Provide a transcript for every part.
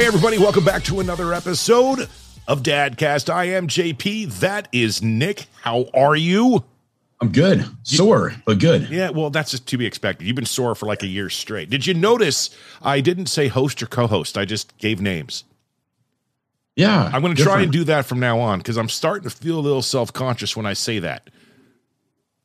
Hey, everybody, welcome back to another episode of Dadcast. I am JP. That is Nick. How are you? I'm good. Sore, but good. Yeah, well, that's just to be expected. You've been sore for like a year straight. Did you notice I didn't say host or co host? I just gave names. Yeah. I'm going to try and do that from now on because I'm starting to feel a little self conscious when I say that.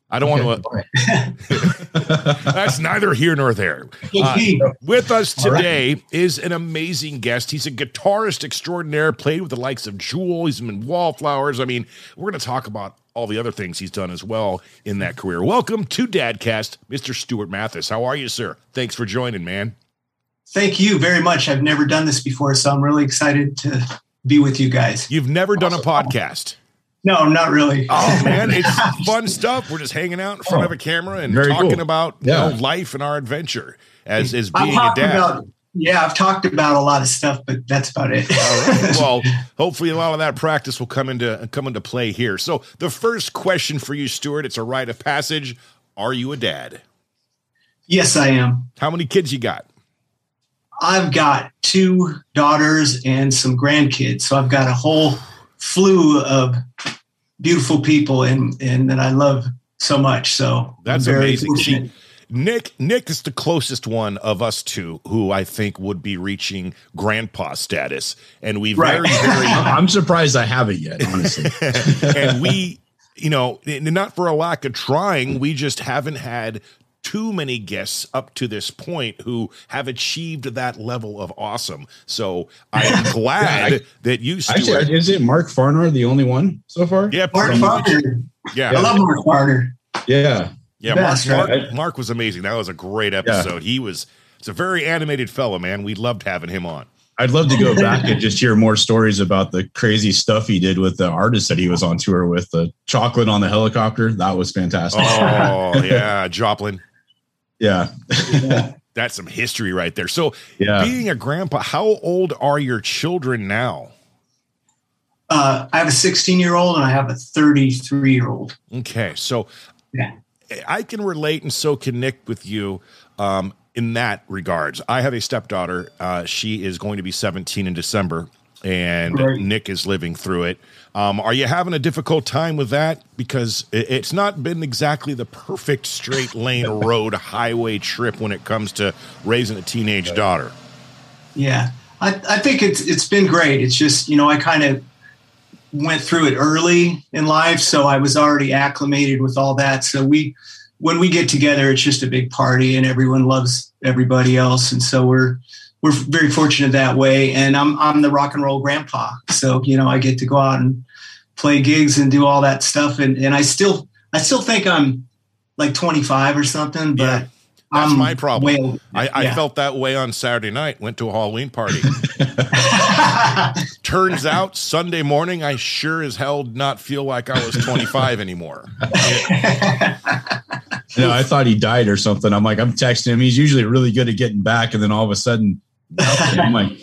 I don't want to. that's neither here nor there. Uh, with us today right. is an amazing guest. He's a guitarist extraordinaire, played with the likes of Jewel. He's in Wallflowers. I mean, we're going to talk about all the other things he's done as well in that career. Welcome to Dadcast, Mr. Stuart Mathis. How are you, sir? Thanks for joining, man. Thank you very much. I've never done this before, so I'm really excited to be with you guys. You've never done a podcast. No, not really. Oh man, it's fun stuff. We're just hanging out in front oh, of a oh, camera and talking cool. about yeah. you know, life and our adventure as as being a dad. About, yeah, I've talked about a lot of stuff, but that's about it. Right. Well, hopefully a lot of that practice will come into come into play here. So the first question for you, Stuart, it's a rite of passage. Are you a dad? Yes, I am. How many kids you got? I've got two daughters and some grandkids. So I've got a whole slew of beautiful people and and that I love so much. So that's amazing. See, Nick Nick is the closest one of us two who I think would be reaching grandpa status, and we right. very very. I'm surprised I haven't yet, honestly. and we, you know, not for a lack of trying, we just haven't had too many guests up to this point who have achieved that level of awesome. So I am glad yeah, I, that you. Stuart, actually, is it Mark Farner the only one so far? Yeah, Mark Farner. Yeah, I love Mark Farner. Yeah, yeah. Mark, Mark, Mark, was amazing. That was a great episode. Yeah. He was. It's a very animated fellow, man. We loved having him on. I'd love to go back and just hear more stories about the crazy stuff he did with the artist that he was on tour with. The chocolate on the helicopter. That was fantastic. Oh yeah, Joplin. Yeah. That's some history right there. So, yeah. being a grandpa, how old are your children now? Uh, I have a 16 year old and I have a 33 year old. Okay. So, yeah. I can relate, and so can Nick with you um, in that regards. I have a stepdaughter. Uh, she is going to be 17 in December, and right. Nick is living through it. Um, are you having a difficult time with that? Because it's not been exactly the perfect straight lane road highway trip when it comes to raising a teenage daughter. Yeah, I, I think it's it's been great. It's just you know I kind of went through it early in life, so I was already acclimated with all that. So we when we get together, it's just a big party, and everyone loves everybody else, and so we're we're very fortunate that way. And I'm I'm the rock and roll grandpa, so you know I get to go out and play gigs and do all that stuff. And, and I still, I still think I'm like 25 or something, but yeah, that's I'm my problem. I, I yeah. felt that way on Saturday night, went to a Halloween party. Turns out Sunday morning, I sure as hell did not feel like I was 25 anymore. Yeah, I thought he died or something. I'm like, I'm texting him. He's usually really good at getting back. And then all of a sudden, I'm like,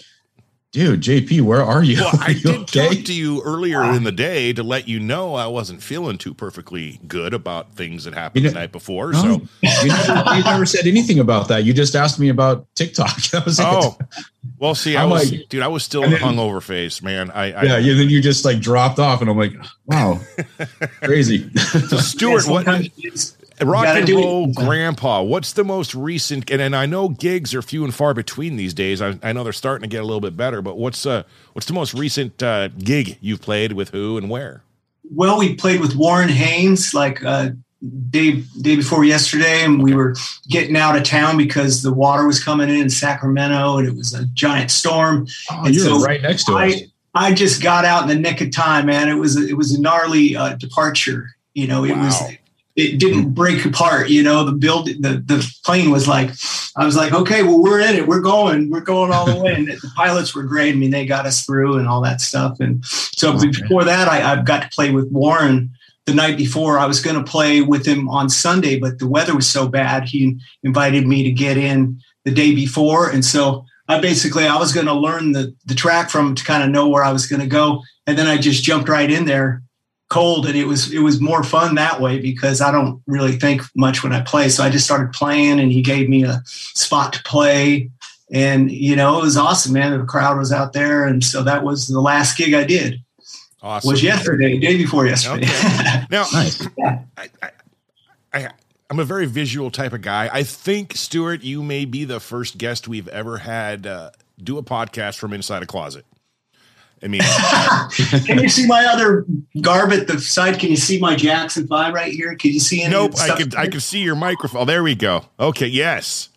dude, JP, where are you? Well, are I you did okay? talk to you earlier in the day to let you know I wasn't feeling too perfectly good about things that happened you know, the night before. No, so you never, you never, said anything about that. You just asked me about TikTok. That was oh, it. well, see, I was, like, dude, I was still in hungover face, man. I, I yeah, yeah, then you just like dropped off, and I'm like, wow, crazy. so, Stuart, what? Rock and roll grandpa. What's the most recent? And, and I know gigs are few and far between these days. I, I know they're starting to get a little bit better. But what's uh what's the most recent uh, gig you've played with who and where? Well, we played with Warren Haynes like uh, day day before yesterday, and we were getting out of town because the water was coming in in Sacramento, and it was a giant storm. Oh, you so right next to I, us. I just got out in the nick of time, man. It was it was a gnarly uh, departure. You know, it wow. was it didn't hmm. break apart. You know, the build the the plane was like, I was like, okay, well, we're in it, we're going, we're going all the way. And the pilots were great. I mean, they got us through and all that stuff. And so oh, okay. before that, I, I got to play with Warren the night before. I was going to play with him on Sunday, but the weather was so bad. He invited me to get in the day before, and so I basically I was going to learn the the track from to kind of know where I was going to go, and then I just jumped right in there cold and it was it was more fun that way because I don't really think much when I play. So I just started playing and he gave me a spot to play and you know it was awesome, man. The crowd was out there, and so that was the last gig I did. Awesome. Was yesterday, day before yesterday. Okay. now, nice. I, I, I, I'm a very visual type of guy. I think Stuart, you may be the first guest we've ever had uh, do a podcast from inside a closet. I mean, can you see my other garb at the side? Can you see my Jackson Five right here? Can you see any? Nope, I can. I can see your microphone. There we go. Okay, yes.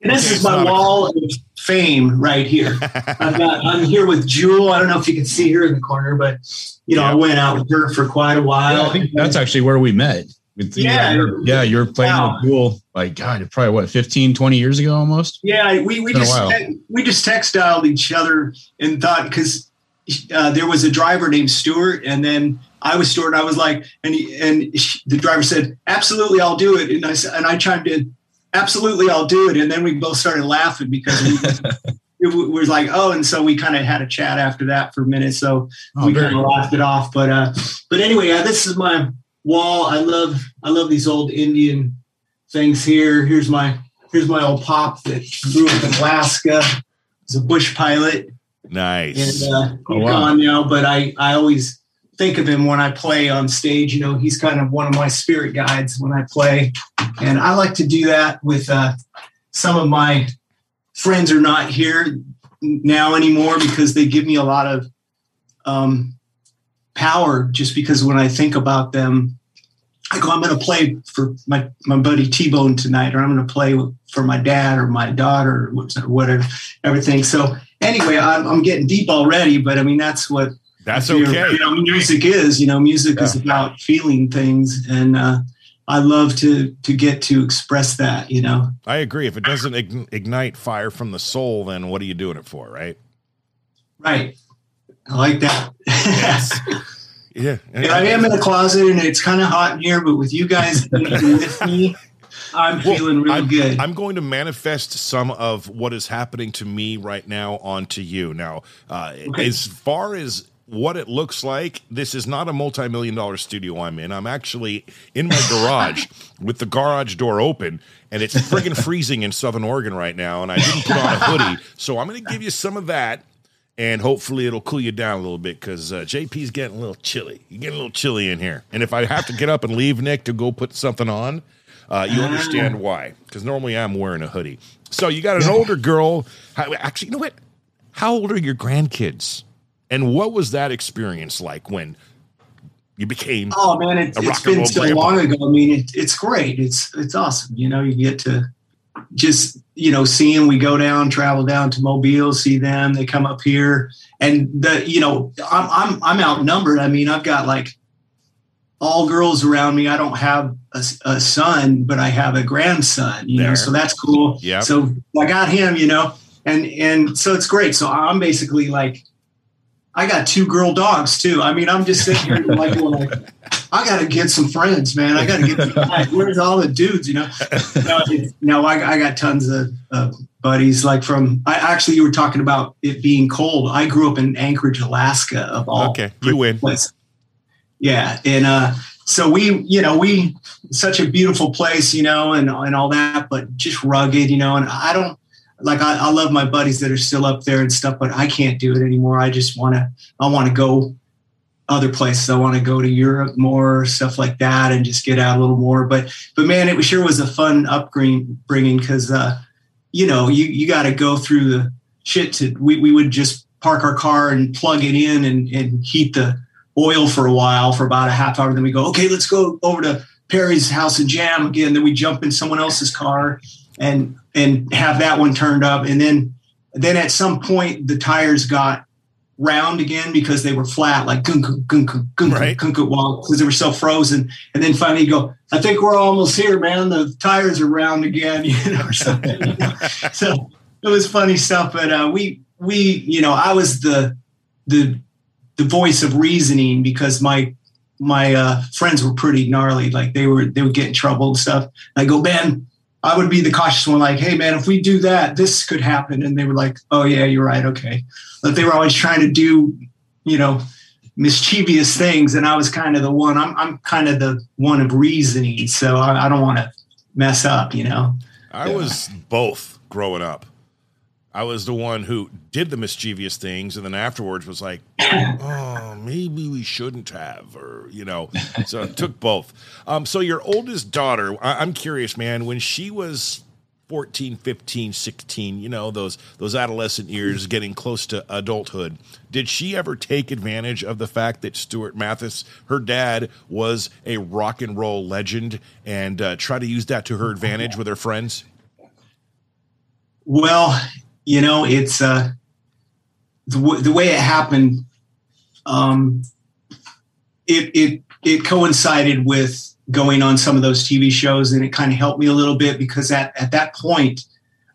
And this okay, is my wall a- of fame right here. I've got. I'm here with Jewel. I don't know if you can see her in the corner, but you know, yeah. I went out with her for quite a while. Yeah, I think that's actually where we met. With, yeah, you're, yeah, you're playing wow. with Jewel. Like God, probably what 15, 20 years ago, almost. Yeah, we we just te- we just textiled each other and thought because uh, there was a driver named Stuart, and then I was Stuart. And I was like, and he, and the driver said, "Absolutely, I'll do it." And I and I chimed in, "Absolutely, I'll do it." And then we both started laughing because we, it was like, oh, and so we kind of had a chat after that for a minute. So oh, we kind of laughed it off. But uh, but anyway, uh, this is my wall. I love I love these old Indian things here. Here's my here's my old pop that grew up in Alaska. He's a bush pilot. Nice. And uh, he's oh, wow. gone now, but I I always think of him when I play on stage. You know, he's kind of one of my spirit guides when I play, and I like to do that with uh, some of my friends are not here now anymore because they give me a lot of um, power just because when I think about them, I go, I'm going to play for my, my buddy T Bone tonight, or I'm going to play for my dad or my daughter or whatever, everything. So anyway, I'm, I'm getting deep already, but I mean, that's what that's okay. You know, music is, you know, music yeah. is about feeling things. And, uh, I love to to get to express that, you know. I agree. If it doesn't ignite fire from the soul, then what are you doing it for, right? Right. I like that. Yes. yeah. And I am in the closet and it's kind of hot in here, but with you guys with me, I'm well, feeling really I'm, good. I'm going to manifest some of what is happening to me right now onto you. Now, uh, okay. as far as what it looks like, this is not a multi million dollar studio I'm in. I'm actually in my garage with the garage door open, and it's friggin' freezing in Southern Oregon right now. And I didn't put on a hoodie. So I'm going to give you some of that and hopefully it'll cool you down a little bit because uh, JP's getting a little chilly. You get a little chilly in here, and if I have to get up and leave Nick to go put something on, uh, you understand why. Because normally I'm wearing a hoodie. So you got an older girl. Actually, you know what? How old are your grandkids? And what was that experience like when you became? Oh man, it, has been so grandpa? long ago. I mean, it, it's great. It's it's awesome. You know, you get to just you know seeing we go down travel down to mobile see them they come up here and the you know i'm i'm, I'm outnumbered i mean i've got like all girls around me i don't have a, a son but i have a grandson you there. know so that's cool yeah so i got him you know and and so it's great so i'm basically like I got two girl dogs too. I mean, I'm just sitting here like, like I got to get some friends, man. I got to get. where's all the dudes? You know. No, no I, I, got tons of uh, buddies. Like from, I actually, you were talking about it being cold. I grew up in Anchorage, Alaska. Of all, okay, you win. Places. Yeah, and uh, so we, you know, we such a beautiful place, you know, and and all that, but just rugged, you know. And I don't like I, I, love my buddies that are still up there and stuff, but I can't do it anymore. I just want to, I want to go other places. I want to go to Europe more, stuff like that, and just get out a little more. But, but man, it sure was a fun upbringing because, uh, you know, you, you got to go through the shit to, we, we would just park our car and plug it in and, and heat the oil for a while for about a half hour. Then we go, okay, let's go over to Perry's house and jam again. Then we jump in someone else's car and and have that one turned up. And then then at some point the tires got round again because they were flat, like gunk gunk gunk right. gunk because they were so frozen. And then finally you go, I think we're almost here, man. The tires are round again, you know, or something. You know? so it was funny stuff. But uh, we we you know I was the the the voice of reasoning because my my uh, friends were pretty gnarly. Like they were they would get in trouble and stuff. I go, Ben, I would be the cautious one, like, hey, man, if we do that, this could happen. And they were like, oh, yeah, you're right. Okay. But they were always trying to do, you know, mischievous things. And I was kind of the one, I'm, I'm kind of the one of reasoning. So I, I don't want to mess up, you know? I yeah. was both growing up. I was the one who did the mischievous things, and then afterwards was like, "Oh, maybe we shouldn't have," or you know. So it took both. Um, so your oldest daughter, I- I'm curious, man. When she was 14 15 16 you know those those adolescent years getting close to adulthood did she ever take advantage of the fact that stuart mathis her dad was a rock and roll legend and uh, try to use that to her advantage with her friends well you know it's uh the, w- the way it happened um it it it coincided with going on some of those TV shows, and it kind of helped me a little bit because at, at that point,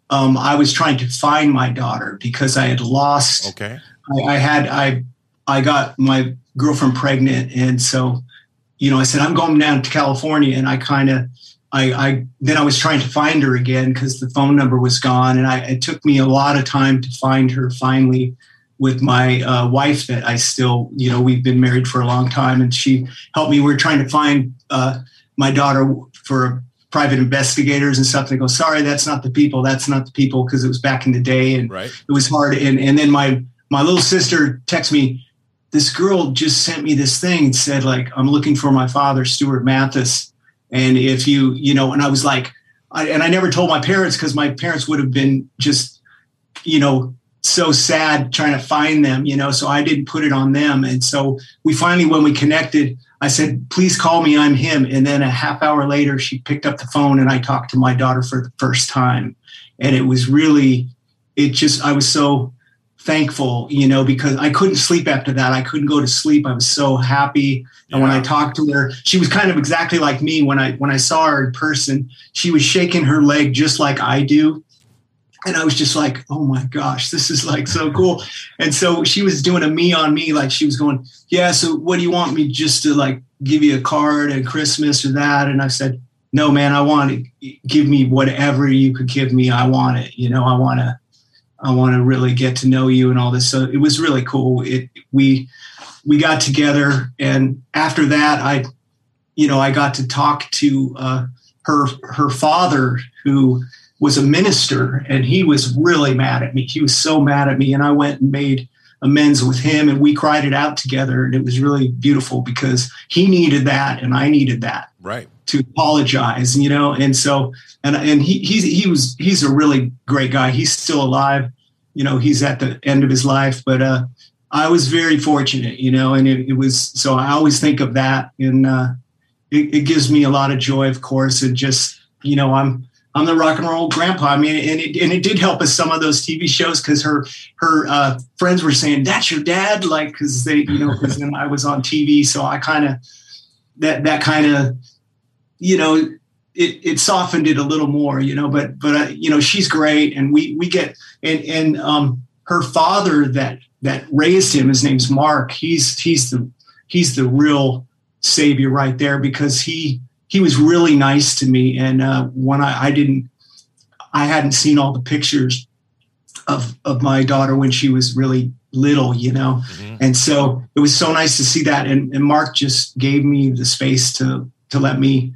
um, I was trying to find my daughter because I had lost. Okay. I, I, had I I got my girlfriend pregnant, and so you know I said I'm going down to California, and I kind of I, I then I was trying to find her again because the phone number was gone, and I, it took me a lot of time to find her finally with my uh, wife that I still, you know, we've been married for a long time, and she helped me. We are trying to find uh, my daughter for private investigators and stuff. They go, "Sorry, that's not the people. That's not the people," because it was back in the day, and right. it was hard. And and then my my little sister texted me. This girl just sent me this thing and said, like, I'm looking for my father, Stuart Mathis. And if you, you know, and I was like, I, and I never told my parents because my parents would have been just, you know, so sad trying to find them, you know, so I didn't put it on them. And so we finally, when we connected, I said, please call me, I'm him. And then a half hour later, she picked up the phone and I talked to my daughter for the first time. And it was really, it just, I was so thankful, you know, because I couldn't sleep after that. I couldn't go to sleep. I was so happy. Yeah. And when I talked to her, she was kind of exactly like me. When I when I saw her in person, she was shaking her leg just like I do and I was just like, oh my gosh, this is like so cool. And so she was doing a me on me, like she was going, yeah. So what do you want me just to like give you a card at Christmas or that? And I said, no, man, I want to give me whatever you could give me. I want it. You know, I want to, I want to really get to know you and all this. So it was really cool. It we we got together, and after that, I, you know, I got to talk to uh, her her father who was a minister and he was really mad at me. He was so mad at me. And I went and made amends with him and we cried it out together. And it was really beautiful because he needed that and I needed that. Right. To apologize, you know, and so and and he he's he was he's a really great guy. He's still alive, you know. He's at the end of his life, but uh, I was very fortunate, you know, and it, it was so I always think of that, and uh, it, it gives me a lot of joy, of course, and just you know I'm I'm the rock and roll grandpa. I mean, and it, and it did help us some of those TV shows because her her uh, friends were saying, "That's your dad," like because they, you know, because I was on TV, so I kind of that that kind of, you know, it it softened it a little more, you know. But but uh, you know, she's great, and we we get and and um her father that that raised him, his name's Mark. He's he's the he's the real savior right there because he he was really nice to me. And uh, when I, I didn't, I hadn't seen all the pictures of of my daughter when she was really little, you know. Mm-hmm. And so it was so nice to see that. And, and Mark just gave me the space to to let me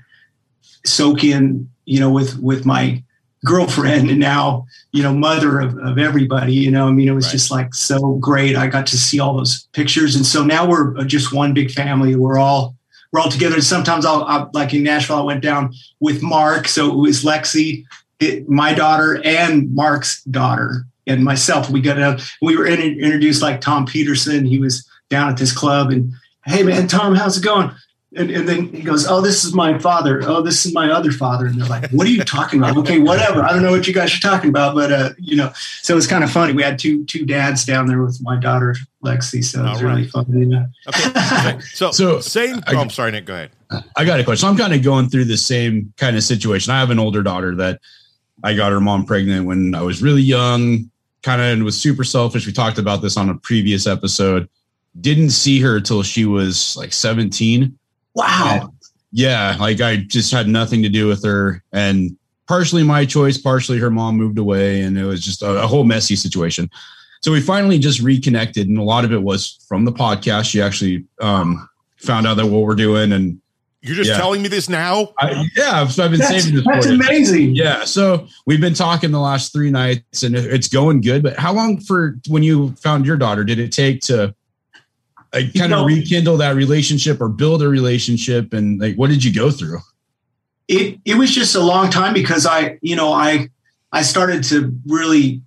soak in, you know, with with my girlfriend and now you know mother of, of everybody you know i mean it was right. just like so great i got to see all those pictures and so now we're just one big family we're all we're all together. And sometimes I'll, I'll, like in Nashville, I went down with Mark. So it was Lexi, it, my daughter, and Mark's daughter, and myself. We got out. We were in, introduced like Tom Peterson. He was down at this club, and hey man, Tom, how's it going? And, and, then he goes, "Oh, this is my father. Oh, this is my other father." And they're like, "What are you talking about?" okay, whatever. I don't know what you guys are talking about, but uh, you know. So it's kind of funny. We had two two dads down there with my daughter Lexi, so it's really fun. Yeah. Okay. So, so same. Oh, I'm sorry, Nick. Go ahead. I got a question. So I'm kind of going through the same kind of situation. I have an older daughter that I got her mom pregnant when I was really young. Kind of was super selfish. We talked about this on a previous episode. Didn't see her till she was like 17 Wow. And yeah, like I just had nothing to do with her, and partially my choice, partially her mom moved away, and it was just a, a whole messy situation. So we finally just reconnected, and a lot of it was from the podcast. She actually um, found out that what we're doing, and You're just yeah. telling me this now? I, yeah, so I've been that's, saving this. That's amazing. Yeah, so we've been talking the last three nights, and it's going good. But how long for when you found your daughter did it take to like, kind you of rekindle that relationship or build a relationship? And like, what did you go through? It it was just a long time because I, you know, I I started to really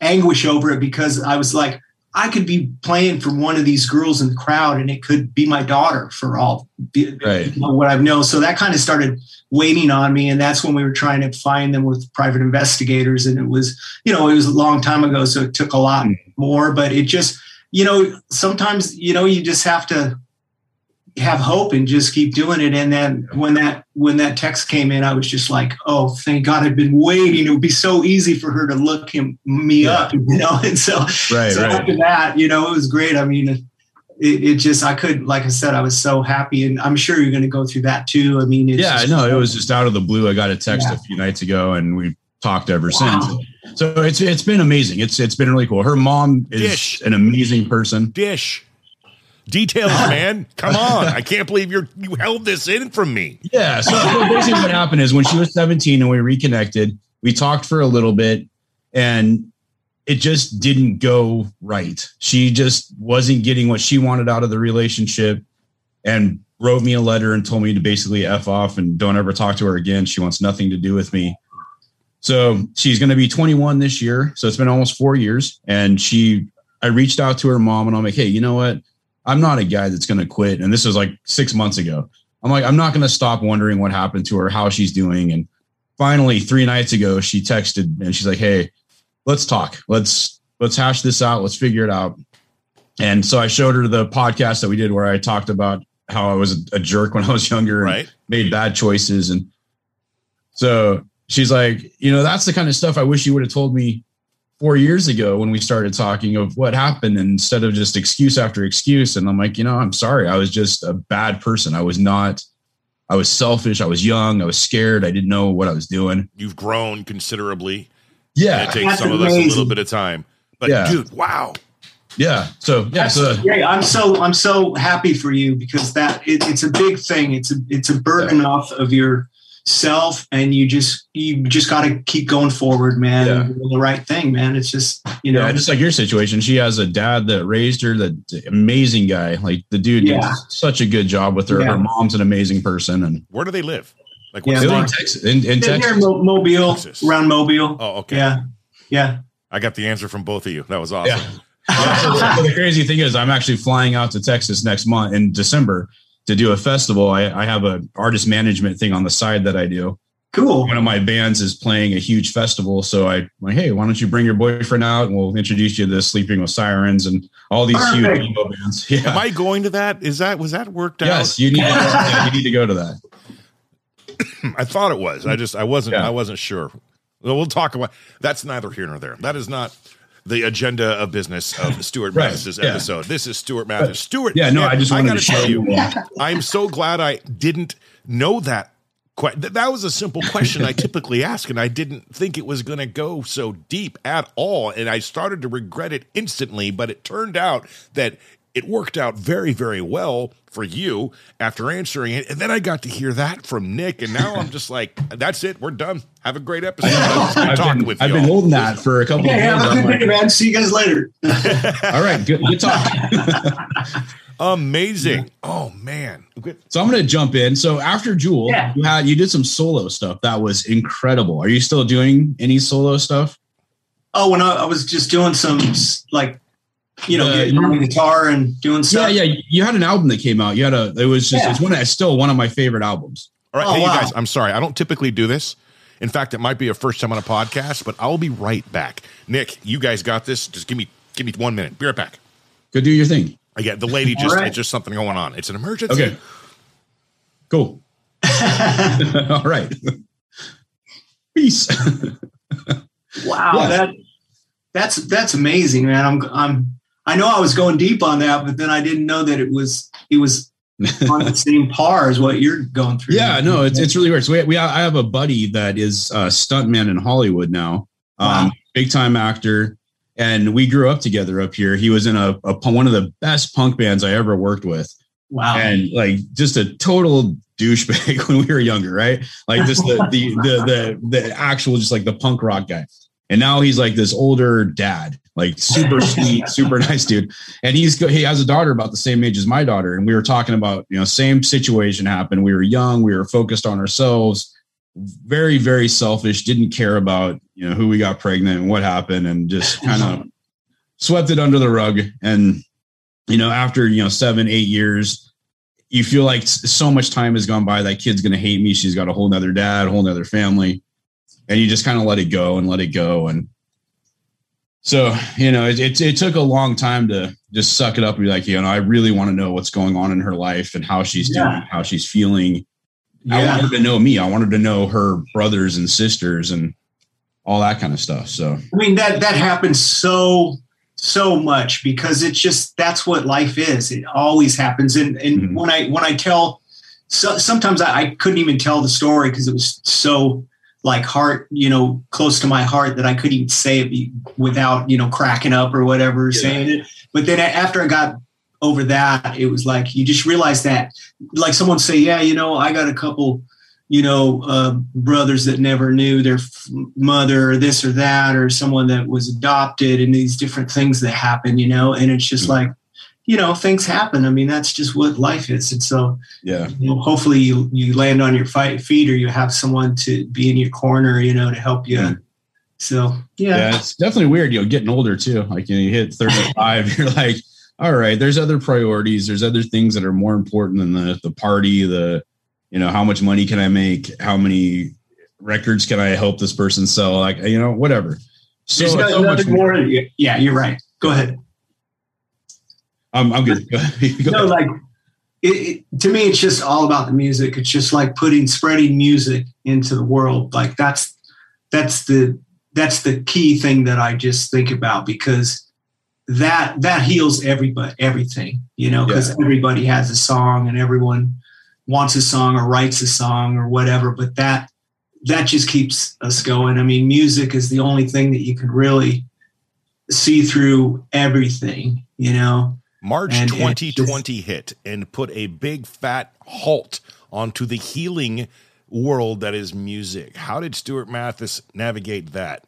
anguish over it because I was like, I could be playing for one of these girls in the crowd and it could be my daughter for all right. you know, what I've known. So that kind of started waiting on me. And that's when we were trying to find them with private investigators. And it was, you know, it was a long time ago. So it took a lot hmm. more, but it just, you know, sometimes, you know, you just have to have hope and just keep doing it. And then when that when that text came in, I was just like, oh, thank God I've been waiting. It would be so easy for her to look him me yeah. up, you know. And so, right, so right. after that, you know, it was great. I mean, it, it, just I could, like I said, I was so happy, and I'm sure you're going to go through that too. I mean, yeah, I know it was just out of the blue. I got a text yeah. a few nights ago, and we talked ever wow. since. So it's it's been amazing. It's it's been really cool. Her mom is Dish. an amazing person. Dish. Details, man. Come on. I can't believe you're you held this in from me. Yeah. So, basically what happened is when she was 17 and we reconnected, we talked for a little bit and it just didn't go right. She just wasn't getting what she wanted out of the relationship and wrote me a letter and told me to basically F off and don't ever talk to her again. She wants nothing to do with me. So she's going to be 21 this year. So it's been almost four years. And she, I reached out to her mom and I'm like, hey, you know what? I'm not a guy that's going to quit. And this was like six months ago. I'm like, I'm not going to stop wondering what happened to her, how she's doing. And finally, three nights ago, she texted and she's like, Hey, let's talk. Let's, let's hash this out. Let's figure it out. And so I showed her the podcast that we did where I talked about how I was a jerk when I was younger right. made bad choices. And so she's like, you know, that's the kind of stuff I wish you would have told me four years ago when we started talking of what happened instead of just excuse after excuse. And I'm like, you know, I'm sorry. I was just a bad person. I was not, I was selfish. I was young. I was scared. I didn't know what I was doing. You've grown considerably. Yeah. And it takes some amazing. of us a little bit of time. But yeah. dude, wow. Yeah. So yeah. That's so great. I'm so I'm so happy for you because that it, it's a big thing. It's a it's a burden yeah. off of your self and you just you just got to keep going forward man yeah. the right thing man. It's just you know. Yeah, just like your situation she has a dad that raised her that amazing guy like the dude yeah. did such a good job with her. Yeah. her mom's an amazing person and where do they live? Like what's yeah, in texas in, in texas. mobile texas. around mobile. Oh okay. Yeah yeah. I got the answer from both of you. That was awesome. Yeah. so the crazy thing is i'm actually flying out to texas next month in december to do a festival, I, I have an artist management thing on the side that I do. Cool. One of my bands is playing a huge festival, so I like, hey, why don't you bring your boyfriend out and we'll introduce you to Sleeping with Sirens and all these Perfect. huge emo bands. Yeah. Am I going to that? Is that was that worked out? Yes, you need to, yeah, you need to go to that. I thought it was. I just I wasn't yeah. I wasn't sure. Well, we'll talk about that's neither here nor there. That is not the agenda of business of Stuart right. Mathis' yeah. episode. This is Stuart Mathis. Stuart, yeah, no, I just wanted I to tell you. I'm so glad I didn't know that. Que- that was a simple question I typically ask, and I didn't think it was going to go so deep at all. And I started to regret it instantly, but it turned out that it worked out very, very well for you after answering it. And then I got to hear that from Nick. And now I'm just like, that's it. We're done. Have a great episode. I've, been, with I've been holding that for a couple okay, of days. Have a good day, man. See you guys later. All right. Good, good talk. Amazing. Yeah. Oh man. So I'm going to jump in. So after Jewel, yeah. you had you did some solo stuff that was incredible. Are you still doing any solo stuff? Oh, when I, I was just doing some like you know, uh, getting guitar and doing stuff. Yeah, yeah. You had an album that came out. You had a. It was just. Yeah. It's one. It's still one of my favorite albums. All right, oh, hey, wow. you guys. I'm sorry. I don't typically do this. In fact, it might be a first time on a podcast, but I'll be right back. Nick, you guys got this. Just give me give me one minute. Be right back. Go do your thing. I get the lady just right. it's just something going on. It's an emergency. Okay. Cool. All right. Peace. wow, yeah. that that's that's amazing, man. I'm I'm I know I was going deep on that, but then I didn't know that it was it was on the same par as what you're going through. Yeah, no, it's it's really weird. So we, we I have a buddy that is a stuntman in Hollywood now, um, big time actor, and we grew up together up here. He was in a, a one of the best punk bands I ever worked with. Wow. And like just a total douchebag when we were younger, right? Like just the the the the, the actual just like the punk rock guy. And now he's like this older dad, like super sweet, super nice dude. And he's he has a daughter about the same age as my daughter. And we were talking about, you know, same situation happened. We were young, we were focused on ourselves, very, very selfish, didn't care about, you know, who we got pregnant and what happened, and just kind of swept it under the rug. And, you know, after, you know, seven, eight years, you feel like so much time has gone by. That kid's going to hate me. She's got a whole nother dad, a whole nother family and you just kind of let it go and let it go and so you know it, it, it, took a long time to just suck it up and be like you know i really want to know what's going on in her life and how she's yeah. doing how she's feeling yeah. i wanted to know me i wanted to know her brothers and sisters and all that kind of stuff so i mean that that happens so so much because it's just that's what life is it always happens and and mm-hmm. when i when i tell so sometimes I, I couldn't even tell the story because it was so like heart, you know, close to my heart that I couldn't even say it without, you know, cracking up or whatever yeah. saying it. But then after I got over that, it was like you just realize that, like someone say, yeah, you know, I got a couple, you know, uh, brothers that never knew their mother or this or that, or someone that was adopted, and these different things that happen, you know, and it's just mm-hmm. like you know things happen. I mean that's just what life is. And so yeah. you know, hopefully you you land on your fight feet or you have someone to be in your corner you know to help you. Mm. so yeah. yeah it's definitely weird you know getting older too. Like you, know, you hit 35 you're like all right there's other priorities there's other things that are more important than the the party the you know how much money can i make? How many records can i help this person sell? Like you know whatever. So, so much more yeah you're right. Go ahead I'm, I'm good. Go no, like it, it, to me, it's just all about the music. It's just like putting spreading music into the world. Like that's that's the that's the key thing that I just think about because that that heals everybody everything you know because yeah. everybody has a song and everyone wants a song or writes a song or whatever but that that just keeps us going i mean music is the only thing that you can really see through everything you know March and 2020 just, hit and put a big fat halt onto the healing world that is music. How did Stuart Mathis navigate that?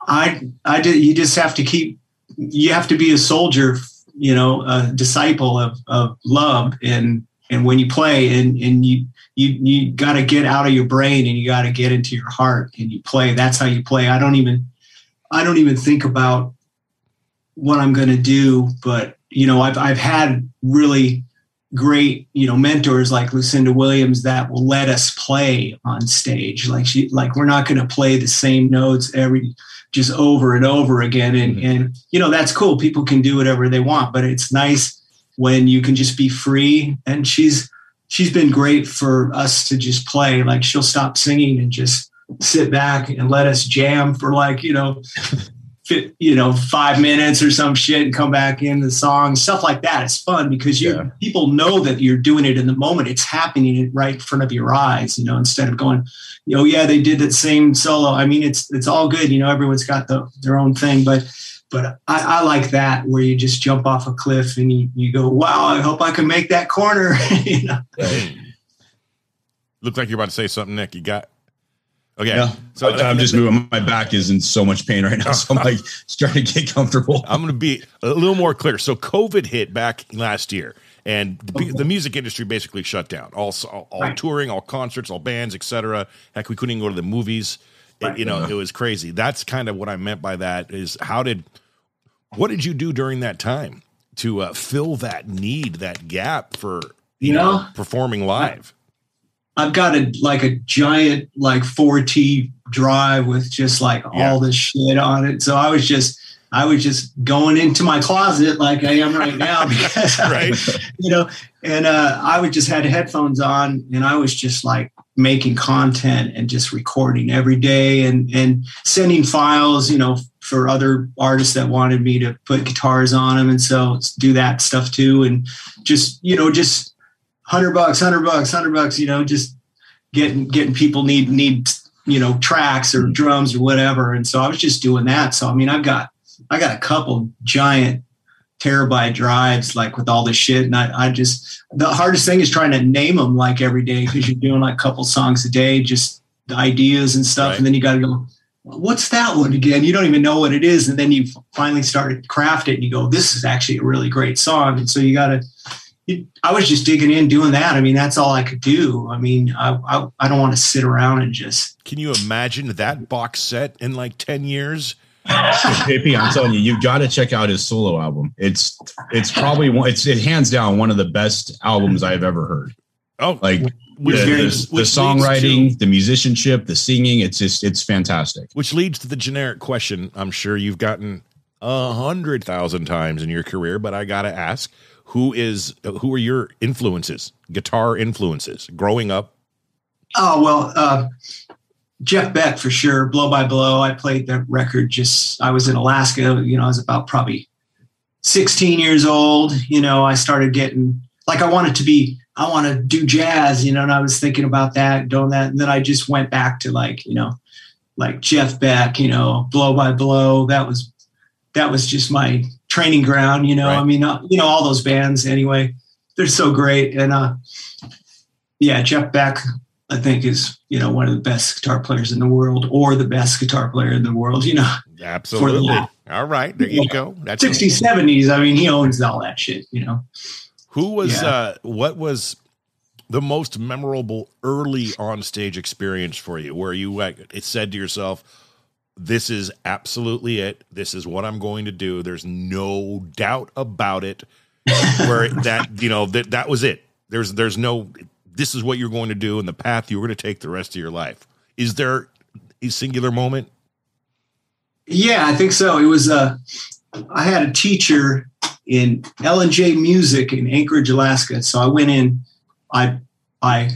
I I did you just have to keep you have to be a soldier, you know, a disciple of, of love and and when you play and and you you you got to get out of your brain and you got to get into your heart and you play that's how you play i don't even i don't even think about what I'm going to do. But you know, I've I've had really great you know mentors like Lucinda Williams that will let us play on stage. Like she like we're not going to play the same notes every just over and over again. And mm-hmm. and you know that's cool. People can do whatever they want, but it's nice when you can just be free. And she's she's been great for us to just play. Like she'll stop singing and just sit back and let us jam for like you know you know, five minutes or some shit and come back in the song, stuff like that. It's fun because you yeah. people know that you're doing it in the moment. It's happening right in front of your eyes, you know, instead of going, you know, yeah, they did that same solo. I mean, it's it's all good, you know, everyone's got the, their own thing, but but I, I like that where you just jump off a cliff and you, you go, wow, I hope I can make that corner. you know. Look like you're about to say something, Nick. You got Okay. Yeah. So I'm just moving. My back is in so much pain right now. So I'm like trying to get comfortable. I'm going to be a little more clear. So COVID hit back last year and the, the music industry basically shut down. All, all, all right. touring, all concerts, all bands, etc. Heck, we couldn't even go to the movies. Right. It, you know, yeah. it was crazy. That's kind of what I meant by that is how did, what did you do during that time to uh, fill that need, that gap for, you, you know, know, performing live? I've got a like a giant like 4T drive with just like yeah. all this shit on it. So I was just I was just going into my closet like I am right now because right. I, you know, and uh, I would just had headphones on and I was just like making content and just recording every day and and sending files, you know, for other artists that wanted me to put guitars on them and so do that stuff too and just you know just hundred bucks, hundred bucks, hundred bucks. You know, just getting getting people need need you know tracks or mm-hmm. drums or whatever. And so I was just doing that. So I mean, I've got I got a couple giant terabyte drives like with all this shit and I, I just the hardest thing is trying to name them like every day because you're doing like a couple songs a day just the ideas and stuff right. and then you got to go what's that one again you don't even know what it is and then you finally start to craft it and you go this is actually a really great song and so you got to I was just digging in, doing that. I mean, that's all I could do. I mean, I I, I don't want to sit around and just. Can you imagine that box set in like ten years? JP, I'm telling you, you've got to check out his solo album. It's it's probably one. It's it hands down one of the best albums I've ever heard. Oh, like the, the, the songwriting, to, the musicianship, the singing. It's just it's fantastic. Which leads to the generic question. I'm sure you've gotten a hundred thousand times in your career, but I gotta ask: who is who are your influences, guitar influences, growing up? Oh well, uh, Jeff Beck for sure. Blow by Blow. I played that record just, I was in Alaska, you know, I was about probably 16 years old. You know, I started getting, like, I wanted to be, I want to do jazz, you know, and I was thinking about that, doing that. And then I just went back to like, you know, like Jeff Beck, you know, Blow by Blow. That was, that was just my training ground, you know. Right. I mean, uh, you know, all those bands anyway, they're so great. And, uh, yeah, Jeff Beck, I think is you know one of the best guitar players in the world, or the best guitar player in the world. You know, absolutely. All right, there you go. That's 60s, 70s. I mean, he owns all that shit. You know, who was yeah. uh, what was the most memorable early on stage experience for you, where you like it said to yourself, "This is absolutely it. This is what I'm going to do. There's no doubt about it." where that you know that that was it. There's there's no this is what you're going to do and the path you're going to take the rest of your life. Is there a singular moment? Yeah, I think so. It was uh, I had a teacher in L and J Music in Anchorage, Alaska. So I went in, I I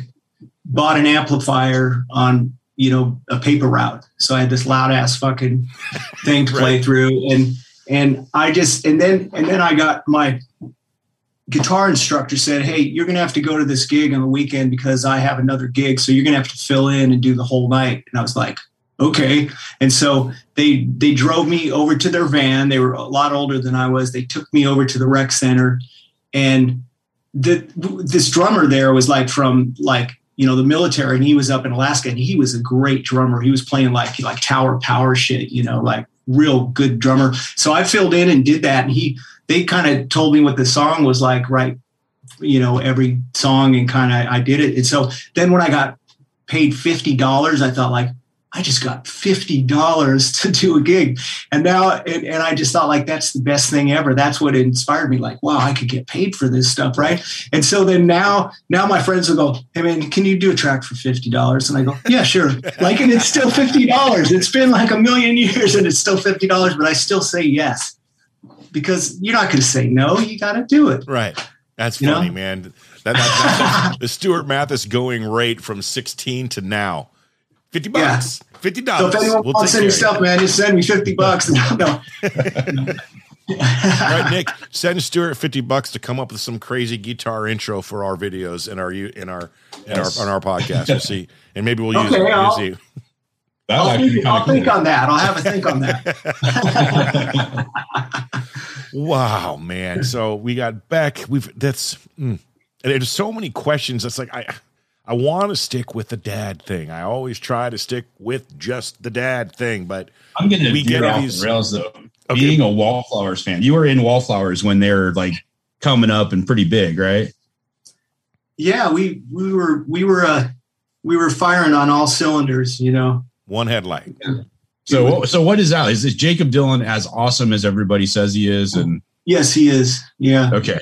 bought an amplifier on you know a paper route. So I had this loud ass fucking thing to play through, and and I just and then and then I got my guitar instructor said, Hey, you're going to have to go to this gig on the weekend because I have another gig. So you're going to have to fill in and do the whole night. And I was like, okay. And so they, they drove me over to their van. They were a lot older than I was. They took me over to the rec center and the, this drummer there was like from like, you know, the military and he was up in Alaska and he was a great drummer. He was playing like, like tower power shit, you know, like real good drummer. So I filled in and did that. And he, they kind of told me what the song was like, right? You know, every song and kind of I did it. And so then when I got paid $50, I thought like, I just got $50 to do a gig. And now, and, and, I just thought like, that's the best thing ever. That's what inspired me. Like, wow, I could get paid for this stuff. Right. And so then now, now my friends will go, Hey man, can you do a track for $50? And I go, yeah, sure. like, and it's still $50. It's been like a million years and it's still $50, but I still say yes because you're not going to say no. You got to do it. Right. That's you funny, know? man. That, that, that's the Stuart Mathis going rate from 16 to now. 50 bucks. Yeah. Fifty dollars. So if anyone we'll wants any stuff, man, just send me fifty bucks. no. right, Nick. Send Stuart fifty bucks to come up with some crazy guitar intro for our videos in our in our in yes. our on our podcast. We'll see, and maybe we'll use okay, it. We'll. I'll, think, I'll cool. think on that. I'll have a think on that. wow, man. So we got Beck. We've that's mm. and there's so many questions. That's like I I want to stick with the dad thing. I always try to stick with just the dad thing, but I'm gonna we get off these, the rails though. Okay. Being a Wallflowers fan, you were in Wallflowers when they're like coming up and pretty big, right? Yeah, we we were we were uh we were firing on all cylinders, you know one headlight. So, so what is that? Is this Jakob Dylan as awesome as everybody says he is? And yes, he is. Yeah. Okay.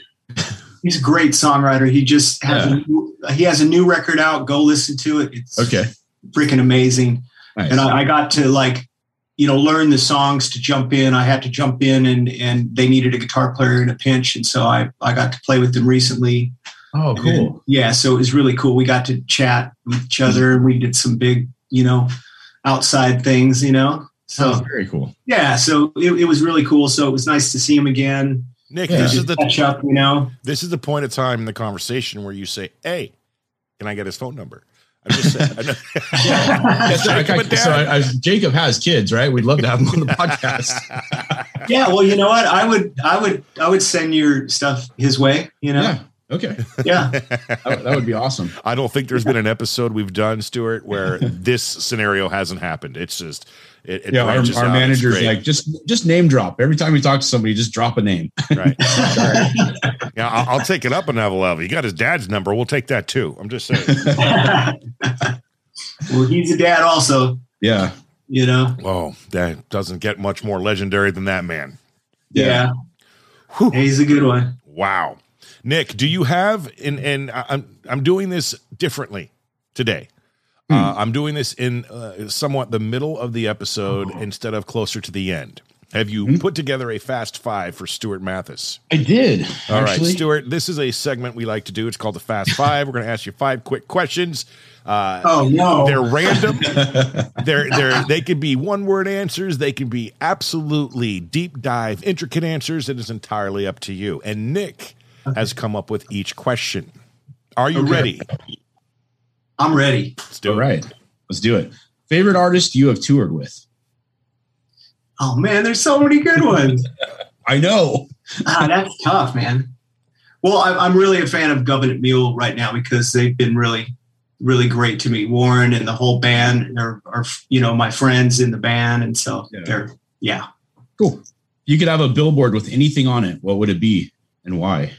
He's a great songwriter. He just has yeah. a new, he has a new record out. Go listen to it. It's okay. Freaking amazing. Nice. And I, I got to like, you know, learn the songs to jump in. I had to jump in, and and they needed a guitar player in a pinch, and so I I got to play with them recently. Oh, cool. Yeah, so it was really cool. We got to chat with each other, and we did some big, you know, outside things, you know. So very cool. Yeah, so it, it, was really cool. So it was nice to see him again. Nick, yeah. this is the catch up, you know. This is the point of time in the conversation where you say, "Hey, can I get his phone number?" I'm just saying. yeah. Jakob, so I, I, Jakob has kids, right? We'd love to have him on the podcast. yeah, well, you know what? I would, I would, I would send your stuff his way. You know. Yeah. Okay. Yeah. that, that, would be awesome. I don't think there's been an episode we've done, Stuart, where this scenario hasn't happened. It's just it, it yeah, our, our manager's like just just name drop every time we talk to somebody, just drop a name. Right. yeah, I'll, I'll, take it up another level. You got his dad's number. We'll take that too. I'm just saying. well, he's a dad also. Yeah. You know. Oh, that doesn't get much more legendary than that man. Yeah. yeah. He's a good one. Wow. Nick, do you have and and I'm I'm doing this differently today. Hmm. Uh, I'm doing this in uh, somewhat the middle of the episode oh. instead of closer to the end. Have you hmm. put together a fast five for Stuart Mathis? I did. All actually. right, Stuart. This is a segment we like to do. It's called the Fast Five. We're going to ask you five quick questions. Uh, oh no, they're random. they're they're they could be one word answers. They can be absolutely deep dive, intricate answers. It is entirely up to you. And Nick. Has come up with each question. Are you okay. ready? I'm ready. Let's do All it. right. Let's do it. Favorite artist you have toured with? Oh man, there's so many good ones. I know. ah, that's tough, man. Well, I'm really a fan of Government Mule right now because they've been really, really great to me. Warren and the whole band are, are you know, my friends in the band, and so yeah. they're yeah. Cool. You could have a billboard with anything on it. What would it be, and why?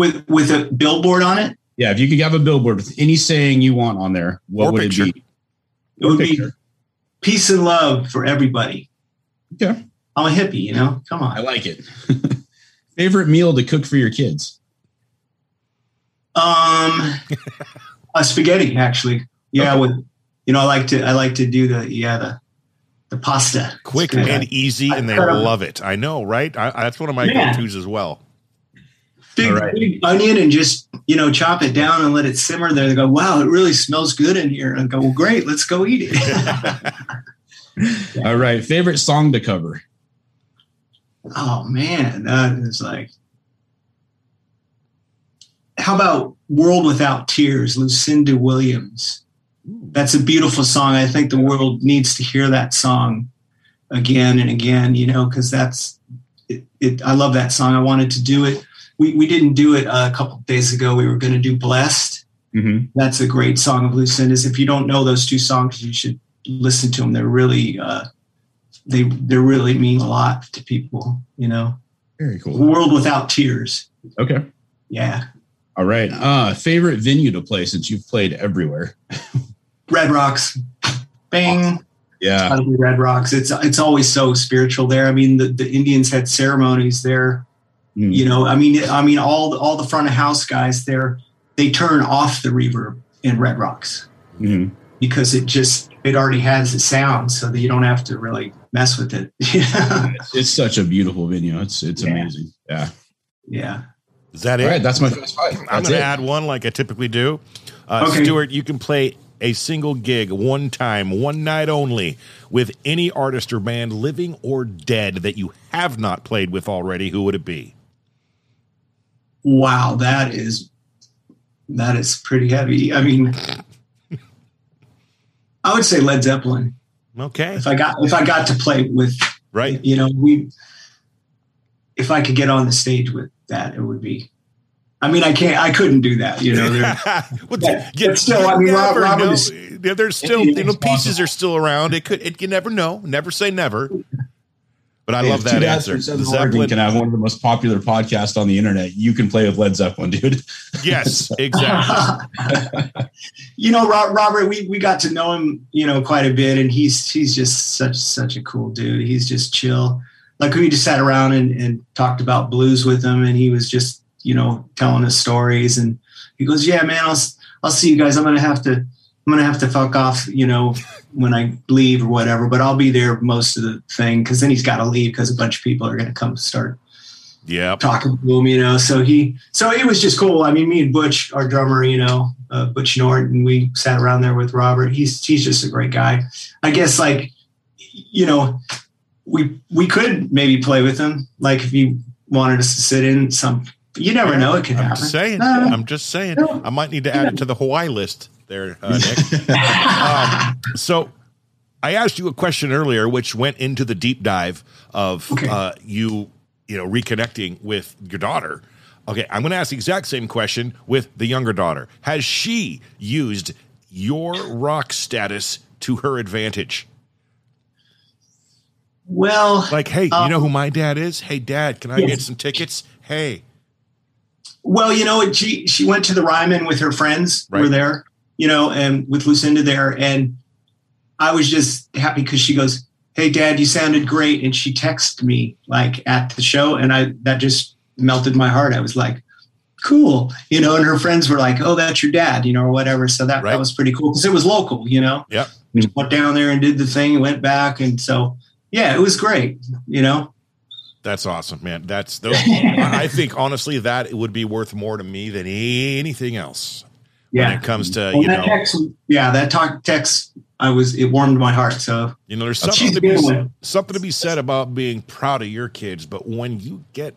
With with a billboard on it? Yeah, if you could have a billboard with any saying you want on there, what or would picture. it be? It would picture. be peace and love for everybody. Okay. I'm a hippie, you know? Come on. I like it. Favorite meal to cook for your kids? Um a spaghetti, actually. Yeah, okay. with you know, I like to I like to do the yeah, the the pasta. Quick and easy, and they love it. I know, right? I, that's one of my yeah. go-tos as well big, right. big, onion and just you know chop it down and let it simmer there. They go, wow, it really smells good in here. And I go, well, great, let's go eat it. All right, favorite song to cover. Oh man, that is like. How about "World Without Tears"? Lucinda Williams. That's a beautiful song. I think the world needs to hear that song again and again. You know, because that's it, it, I love that song. I wanted to do it we, we didn't do it a couple days ago. We were going to do Blessed. Mm-hmm. That's a great song of Lucinda's. If you don't know those two songs, you should listen to them. They're really, uh, they, they really mean a lot to people, you know? Very cool. World Without Tears. Okay. Yeah. All right. Uh, favorite venue to play since you've played everywhere? Red Rocks. Bang. Yeah. Red Rocks. It's it's always so spiritual there. I mean, the, the Indians had ceremonies there Mm. You know, I mean, I mean, all the, all the front of house guys there, they turn off the reverb in Red Rocks mm. because it just it already has the sound, so that you don't have to really mess with it. it's, it's, such a beautiful video. It's it's yeah. amazing. Yeah, yeah. Is that it? All right, that's my first five. I'm going to add one like I typically do. Uh, okay. Stuart, you can play a single gig one time, one night only, with any artist or band, living or dead, that you have not played with already. Who would it be? Wow, that is that is pretty heavy. I mean, I would say Led Zeppelin. Okay. If I got if I got to play with right, you know, we if I could get on the stage with that, it would be. I mean, I can't. I couldn't do that. You know. well, but, but still, I mean, Robert, Robert is, there's still you know pieces are still around. It could. It you never know. Never say never. But I love that answer. The Zeppelin can have one of the most popular podcasts on the internet. You can play with Led Zeppelin, dude. Yes, exactly. you know, Robert, we, we got to know him, you know, quite a bit, and he's he's just such such a cool dude. He's just chill. Like we just sat around and, and talked about blues with him, and he was just, you know, telling us stories. And he goes, "Yeah, man, I'll I'll see you guys. I'm gonna have to I'm gonna have to fuck off, you know, when I leave or whatever, but I'll be there most of the thing because then he's got to leave because a bunch of people are going to come start yeah talking to him, you know. So he, so it was just cool. I mean, me and Butch, our drummer, you know, uh, Butch Norton, we sat around there with Robert. He's he's just a great guy. I guess like, you know, we we could maybe play with him, like if he wanted us to sit in some. You never yeah, know; it could I'm happen. Saying, I'm just saying, I might need to add it to the Hawaii list there, uh, Nick. um, so I asked you a question earlier, which went into the deep dive of okay. uh, you, you know, reconnecting with your daughter. Okay, I'm going to ask the exact same question with the younger daughter. Has she used your rock status to her advantage? Well, like, hey, um, you know who my dad is? Hey, dad, can I yes. get some tickets? Hey. Well, you know, she she went to the Ryman with her friends. Right. Were there, you know, and with Lucinda there, and I was just happy because she goes, "Hey, Dad, you sounded great," and she texted me like at the show, and I that just melted my heart. I was like, "Cool," you know, and her friends were like, "Oh, that's your dad," you know, or whatever. So that right. that was pretty cool because it was local, you know. Yeah. We went down there and did the thing, and went back, and so yeah, it was great, you know. That's awesome, man. That's those, I think honestly that it would be worth more to me than anything else. Yeah. When it comes to well, you know, text, yeah, that talk text, I was it warmed my heart. So you know, there's something to be something to be said about being proud of your kids, but when you get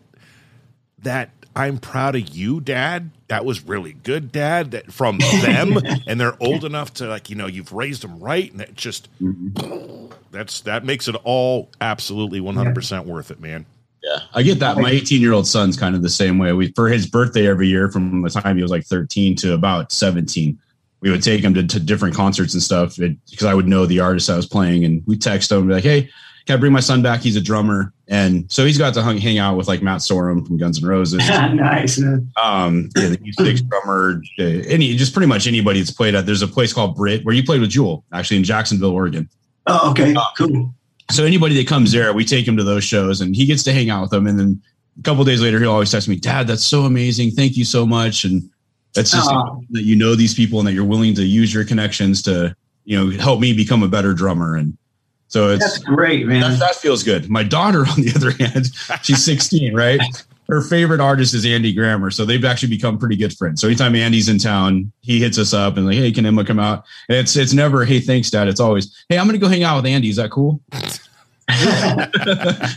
that I'm proud of you, Dad. That was really good, Dad. That from them, and they're old enough to like you know you've raised them right, and it just mm-hmm. that's that makes it all absolutely 100 yeah. percent worth it, man. Yeah, I get that. My 18 year old son's kind of the same way. We for his birthday every year from the time he was like 13 to about 17, we would take him to, to different concerts and stuff because I would know the artist I was playing, and we text him and be like, "Hey, can I bring my son back? He's a drummer, and so he's got to hang, hang out with like Matt Sorum from Guns N' Roses. nice. Um, yeah, the six drummer, uh, any just pretty much anybody that's played at. There's a place called Britt where you played with Jewel, actually in Jacksonville, Oregon. Oh, okay, uh, cool so anybody that comes there, we take him to those shows, and he gets to hang out with them. And then a couple days later, he'll always text me, "Dad, that's so amazing! Thank you so much." And that's just that you know these people and that you're willing to use your connections to you know help me become a better drummer. And so it's that's great, man. That, that feels good. My daughter, on the other hand, she's 16, right? Her favorite artist is Andy Grammer. So they've actually become pretty good friends. So anytime Andy's in town, he hits us up and like, hey, can Emma come out? And it's it's never, hey, thanks, Dad. It's always, hey, I'm gonna go hang out with Andy. Is that cool?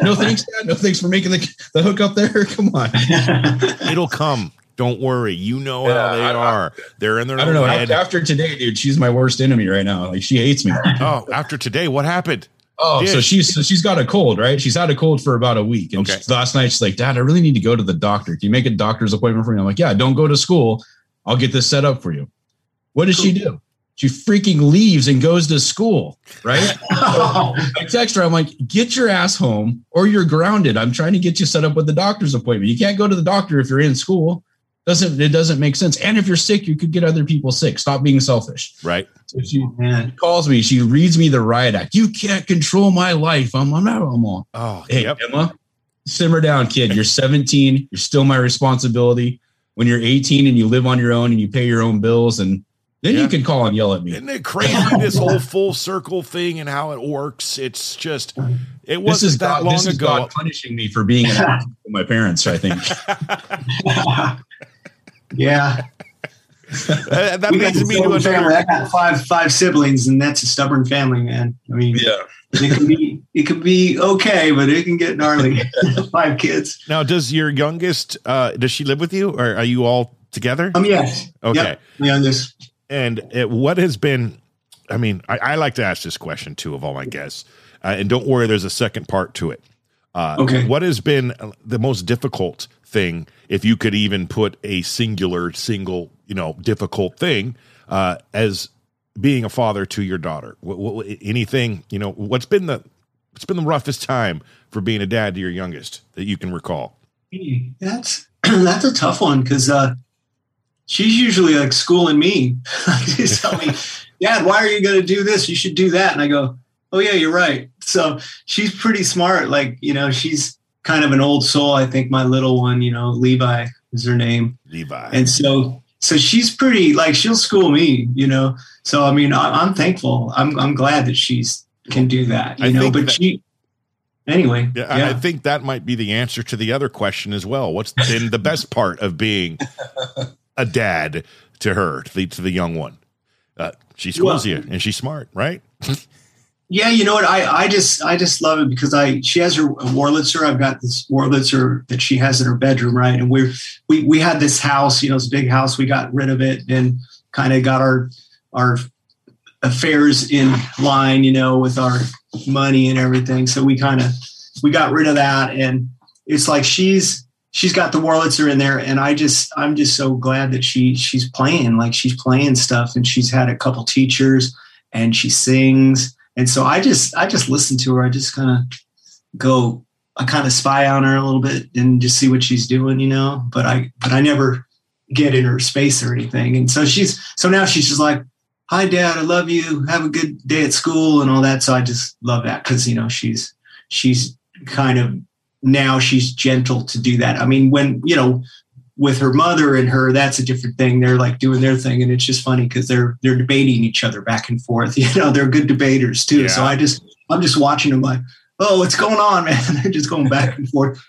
no thanks, Dad. No thanks for making the the hook up there. Come on. It'll come. Don't worry. You know yeah, how they I, are. They're in their I don't know. Head. After today, dude, she's my worst enemy right now. Like she hates me. oh, after today, what happened? Oh, so she's so she's got a cold, right? She's had a cold for about a week. And okay. she, last night she's like, Dad, I really need to go to the doctor. Can you make a doctor's appointment for me? I'm like, Yeah, don't go to school. I'll get this set up for you. What does she do? She freaking leaves and goes to school, right? I text her, I'm like, get your ass home or you're grounded. I'm trying to get you set up with the doctor's appointment. You can't go to the doctor if you're in school doesn't it doesn't make sense. And if you're sick, you could get other people sick. Stop being selfish. Right. So she Man. calls me. She reads me the riot act. You can't control my life. I'm I'm not. I'm all. Oh, hey yep. Emma, simmer down, kid. You're 17. You're still my responsibility. When you're 18 and you live on your own and you pay your own bills, and then yeah. you can call and yell at me. Isn't it crazy this whole full circle thing and how it works? It's just it wasn't that God, long ago. God punishing me for being an my parents. I think. Yeah. that, that means me to family. I got five five siblings, and that's a stubborn family, man. I mean, yeah, it can be it can be okay, but it can get gnarly. five kids. Now, does your youngest uh, does she live with you, or are you all together? Um, yes. Okay. Yep, youngest. And it, what has been? I mean, I, I, like to ask this question too of all my guests, uh, and don't worry, there's a second part to it. Uh, okay. What has been the most difficult thing, if you could even put a singular, single, you know, difficult thing uh, as being a father to your daughter? What, what, anything, you know, what's been the what's been the roughest time for being a dad to your youngest that you can recall? That's that's a tough one because uh, she's usually like schooling me. she's telling me, "Dad, why are you going to do this? You should do that." And I go, "Oh yeah, you're right." So she's pretty smart. Like you know, she's kind of an old soul. I think my little one, you know, Levi is her name. Levi. And so, so she's pretty like she'll school me, you know. So I mean, I, am thankful. I'm I'm glad that she's can do that, you I know. But that, she, anyway. Yeah, yeah, I think that might be the answer to the other question as well. What's been the best part of being a dad to her, to the to the young one? Uh, she schools well, you, and she's smart, right? Yeah, you know what? I, I just I just love it because I she has her Wurlitzer. I've got this Wurlitzer that she has in her bedroom, right? And we're we we had this house, you know, a big house. We got rid of it and kind of got our our affairs in line, you know, with our money and everything. So we kind of we got rid of that, and it's like she's she's got the Wurlitzer in there, and I just I'm just so glad that she she's playing like she's playing stuff, and she's had a couple teachers, and she sings, and so I just I just listen to her. I just kind of go I kind of spy on her a little bit and just see what she's doing, you know. But I but I never get in her space or anything. And so she's so now she's just like, "Hi, Dad, I love you. Have a good day at school and all that." So I just love that because you know she's she's kind of now she's gentle to do that. I mean, when you know with her mother and her, that's a different thing. They're like doing their thing, and it's just funny because they're they're debating each other back and forth. You know, they're good debaters too. Yeah. So I just I'm just watching them like oh, what's going on, man? They're just going back and forth,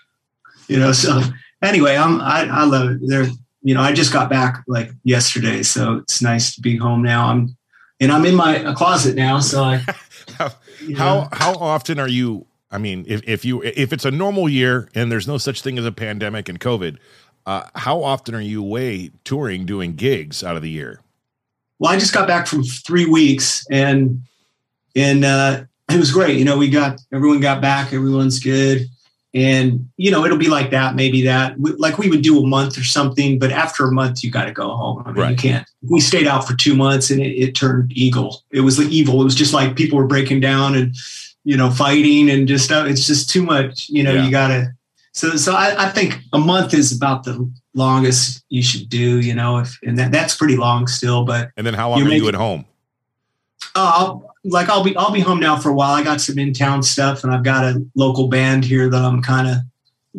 you know. So anyway, I'm I, I love it. They're you know I just got back like yesterday, so it's nice to be home now. I'm and I'm in my closet now, so I. how, how how often are you? I mean, if if you if it's a normal year and there's no such thing as a pandemic and COVID, uh, how often are you away touring, doing gigs out of the year? Well, I just got back from three weeks, and and uh, it was great. You know, we got everyone got back, everyone's good. And, you know, it'll be like that, maybe that. Like we would do a month or something, but after a month, you got to go home. I mean, right. you can't. We stayed out for two months and it, it turned eagle. It was like evil. It was just like people were breaking down and, you know, fighting and just, uh, it's just too much. You know, yeah. you got to. So, so I, I think a month is about the longest you should do, you know, if, and that, that's pretty long still, but. And then how long are you at home? Oh, like I'll be I'll be home now for a while. I got some in town stuff, and I've got a local band here that I'm kind of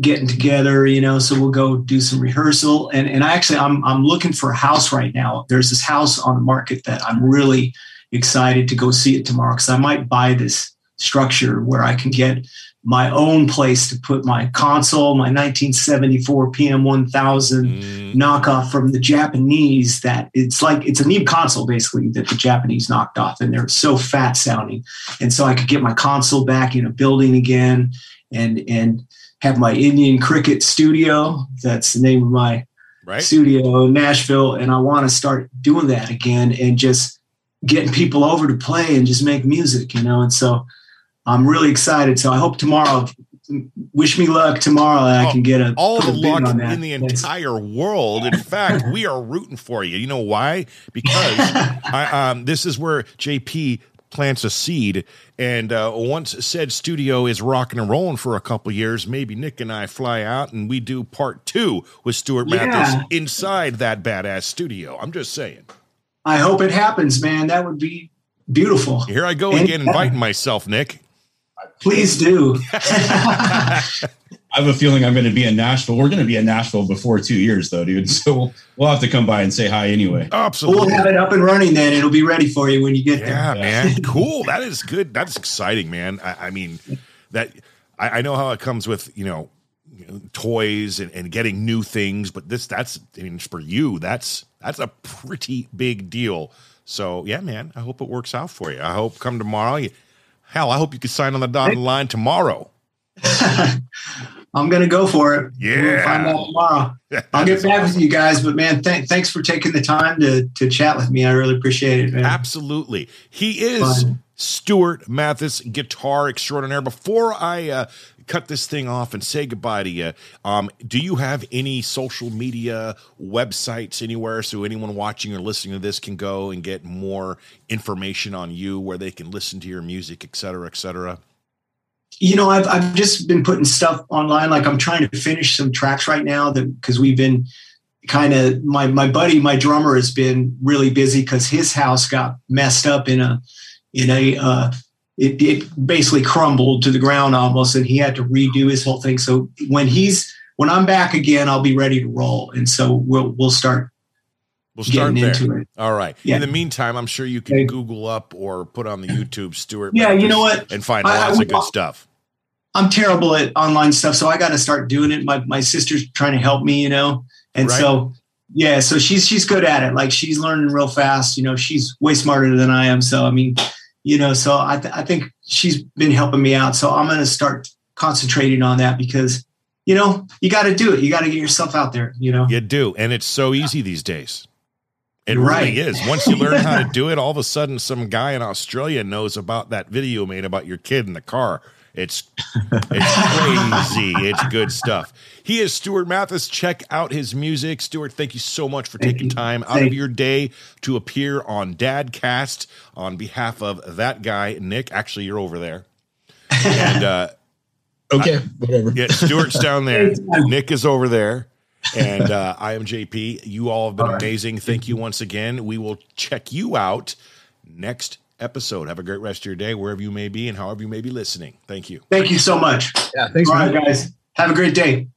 getting together. You know, so we'll go do some rehearsal. And and I actually I'm I'm looking for a house right now. There's this house on the market that I'm really excited to go see it tomorrow because I might buy this structure where I can get my own place to put my console, my 1974 PM1000 mm. knockoff from the Japanese. That it's like it's a new console basically that the Japanese knocked off, and they're so fat sounding. And so I could get my console back in a building again, and and have my Indian Cricket Studio. That's the name of my right. studio in Nashville, and I want to start doing that again and just getting people over to play and just make music, you know. And so I'm really excited. So I hope tomorrow. Wish me luck tomorrow that oh, I can get a all the luck in the entire world. In fact, we are rooting for you. You know why? Because I, um, this is where JP plants a seed. And uh, once said studio is rocking and rolling for a couple years, maybe Nick and I fly out and we do part two with Stuart yeah. Mathis inside that badass studio. I'm just saying. I hope it happens, man. That would be beautiful. Here I go again, inviting myself, Nick. Please do. I have a feeling I'm going to be in Nashville. We're going to be in Nashville before two years, though, dude. So we'll, we'll have to come by and say hi anyway. Absolutely. We'll have it up and running then. It'll be ready for you when you get yeah, there. Yeah, man. cool. That is good. That's exciting, man. I, I mean, that I, I, know how it comes with, you know, toys and, and getting new things, but this, that's, I mean, for you, that's, that's a pretty big deal. So yeah, man, I hope it works out for you. I hope come tomorrow, you, Hell, I hope you can sign on the dotted line tomorrow. I'm going to go for it. Yeah. We'll find out tomorrow. I'll get back awesome. with you guys, but man, th- thanks for taking the time to to chat with me. I really appreciate it, man. Absolutely. He is Fun. Stuart Mathis, guitar extraordinaire. Before I uh, cut this thing off and say goodbye to you, um, do you have any social media websites anywhere so anyone watching or listening to this can go and get more information on you, where they can listen to your music, et cetera, et cetera? You know, I've I've just been putting stuff online. Like I'm trying to finish some tracks right now that because we've been kind of my my buddy, my drummer, has been really busy because his house got messed up in a in a uh, it, it basically crumbled to the ground almost, and he had to redo his whole thing. So when he's when I'm back again, I'll be ready to roll, and so we'll we'll start. We'll start there. All right. Yeah. In the meantime, I'm sure you can okay. Google up or put on the YouTube Stuart. Yeah, you know what? And find lots I, of good stuff. I'm terrible at online stuff, so I got to start doing it. My my sister's trying to help me, you know, and right. so yeah, so she's she's good at it. Like she's learning real fast. You know, she's way smarter than I am. So I mean, you know, so I, th- I think she's been helping me out. So I'm going to start concentrating on that because, you know, you got to do it. You got to get yourself out there, you know? You do. And it's so easy these days. It You're really is. Once you learn how to do it, all of a sudden, some guy in Australia knows about that video made about your kid in the car. It's it's crazy. It's good stuff. He is Stuart Mathis. Check out his music. Stuart, thank you so much for thank taking you. time out thank of your day to appear on Dadcast on behalf of that guy, Nick. Actually, you're over there. And uh Okay, I, whatever. Yeah, Stuart's down there. Nick is over there. And uh, I am JP. You all have been all amazing. Right. Thank you once again. We will check you out next episode. Have a great rest of your day, wherever you may be and however you may be listening. Thank you. Thank you so much. Yeah, thanks. All right, guys. Have a great day.